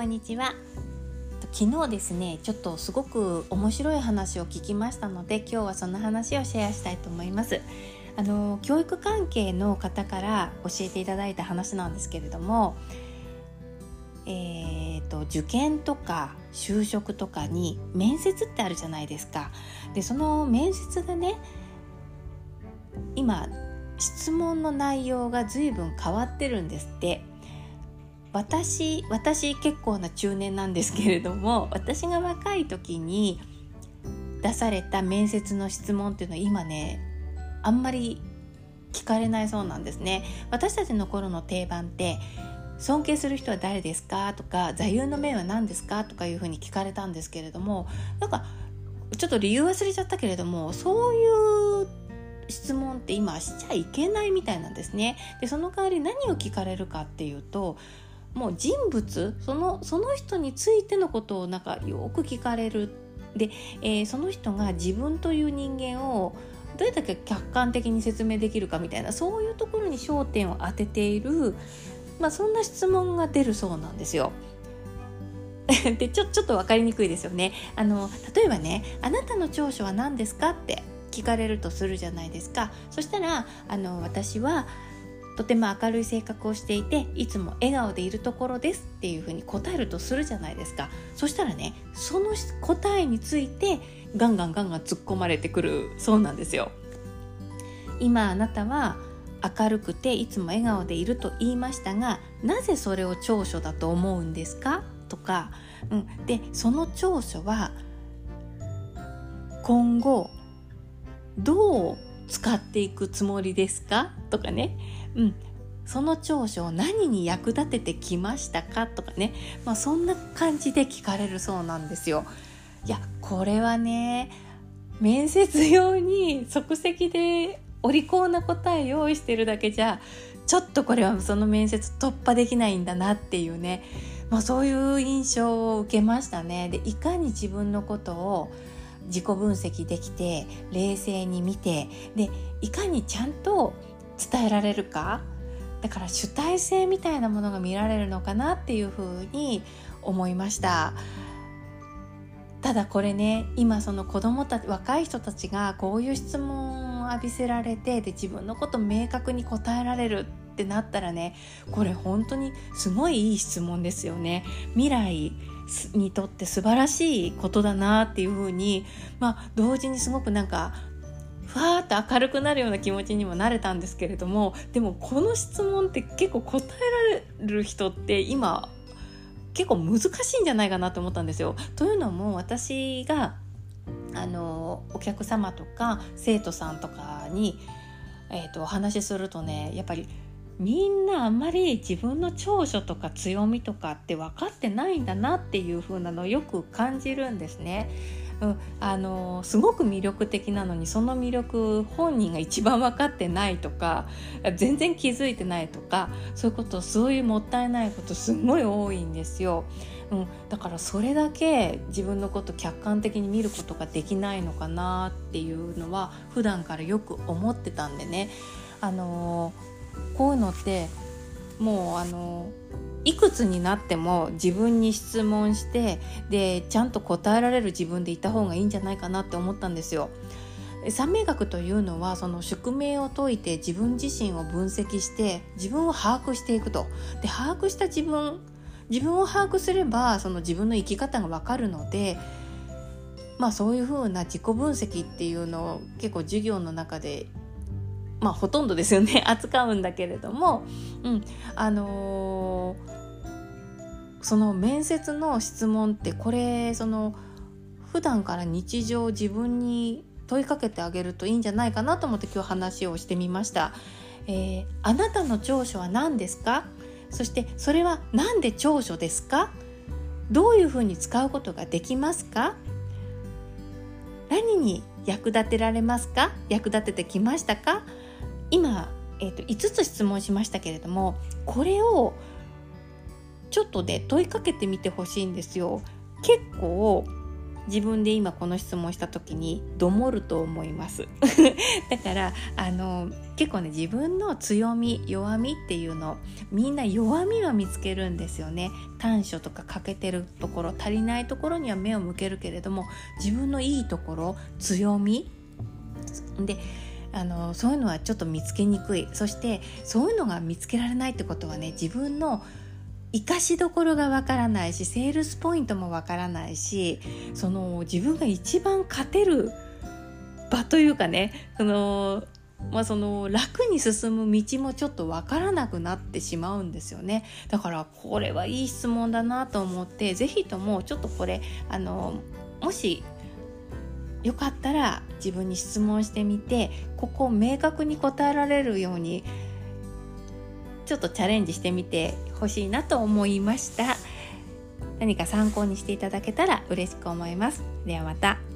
こんにちは。昨日ですねちょっとすごく面白い話を聞きましたので今日はその話をシェアしたいと思います。あの教育関係の方から教えていただいた話なんですけれどもえーと、受験とか就職とかに面接ってあるじゃないですか。でその面接がね今質問の内容が随分変わってるんですって。私私結構な中年なんですけれども 私が若い時に出された面接の質問っていうのは今ねあんまり聞かれないそうなんですね。私たちの頃の定番って尊敬する人は誰ですか？とか座右の銘は何ですか？とかいうふうに聞かれたんですけれどもなんかちょっと理由忘れちゃったけれどもそういう質問って今しちゃいけないみたいなんですね。でその代わり何を聞かれるかっていうともう人物そのその人についてのことをなんかよく聞かれるで、えー、その人が自分という人間をどれだけ客観的に説明できるかみたいなそういうところに焦点を当てている、まあ、そんな質問が出るそうなんですよ。でちょちょっと分かりにくいですよねあの例えばね「あなたの長所は何ですか?」って聞かれるとするじゃないですかそしたらあの私はとても明るい性格をしていていつも笑顔でいるところですっていうふうに答えるとするじゃないですか。そしたらねその答えについてガンガンガンガン突っ込まれてくるそうなんですよ。今あなたは明るくていつも笑顔でいると言いましたがなぜそれを長所だと思うんですか？とか、うん、でその長所は今後どう使っていくつもりですか？とかね、うん、その長所を何に役立ててきましたかとかね、まあ、そんな感じで聞かれるそうなんですよ。いやこれはね面接用に即席でお利口な答え用意してるだけじゃちょっとこれはその面接突破できないんだなっていうね、まあ、そういう印象を受けましたね。でいかに自分のことを自己分析できて冷静に見てでいかにちゃんと伝えられるか？だから主体性みたいなものが見られるのかなっていうふうに思いました。ただこれね今その子供たち若い人たちがこういう質問を浴びせられてで自分のこと明確に答えられるってなったらねこれ本当にすごいいい質問ですよね。未来にとって素晴らしいことだなっていうふうに、まあ、同時にすごくなんかふわーっと明るくなるような気持ちにもなれたんですけれどもでもこの質問って結構答えられる人って今結構難しいんじゃないかなと思ったんですよ。というのも私があのお客様とか生徒さんとかに、えーとお話しするとねやっぱりみんなあんまり自分の長所とか強みとかって分かってないんだなっていう風なのをよく感じるんですね。うん、あのすごく魅力的なのにその魅力本人が一番分かってないとか全然気づいてないとかそういうことそういうもったいないことすごい多いんですよ。うん、だからそれだけ自分のこと客観的に見ることができないのかなっていうのは普段からよく思ってたんでね。あのーこういうのってもうあのいくつになっても自分に質問してでちゃんと答えられる自分でいた方がいいんじゃないかなって思ったんですよ。三名学というのはその宿命を解いて自分自身を分析して自分を把握していくと。で把握した自分自分を把握すればその自分の生き方がわかるのでまあそういうふうな自己分析っていうのを結構授業の中でまあほとんどですよね。扱うんだけれども、うん。あのー、その面接の質問ってこれその普段から日常自分に問いかけてあげるといいんじゃないかなと思って今日話をしてみました。えー、あなたの長所は何ですか？そしてそれは何で長所ですか？どういうふうに使うことができますか？何に役立てられますか？役立ててきましたか、えーと、5つ質問しましたけれどもこれをちょっとね問いかけてみてほしいんですよ。結構自分で今この質問した時にどもると思います だからあの結構ね自分の強み弱みっていうのみんな弱みは見つけるんですよね短所とか欠けてるところ足りないところには目を向けるけれども自分のいいところ強みであのそういうのはちょっと見つけにくい。そしてそういうのが見つけられないってことはね自分の生かしどころがわからないしセールスポイントもわからないしその自分が一番勝てる場というかねそのまあ、その楽に進む道もちょっと分からなくなってしまうんですよね。だからこれはいい質問だなと思って是非ともちょっとこれあのもしよかったら自分に質問してみてここを明確に答えられるようにちょっとチャレンジしてみてほしいなと思いました。何か参考にしていただけたら嬉しく思います。ではまた。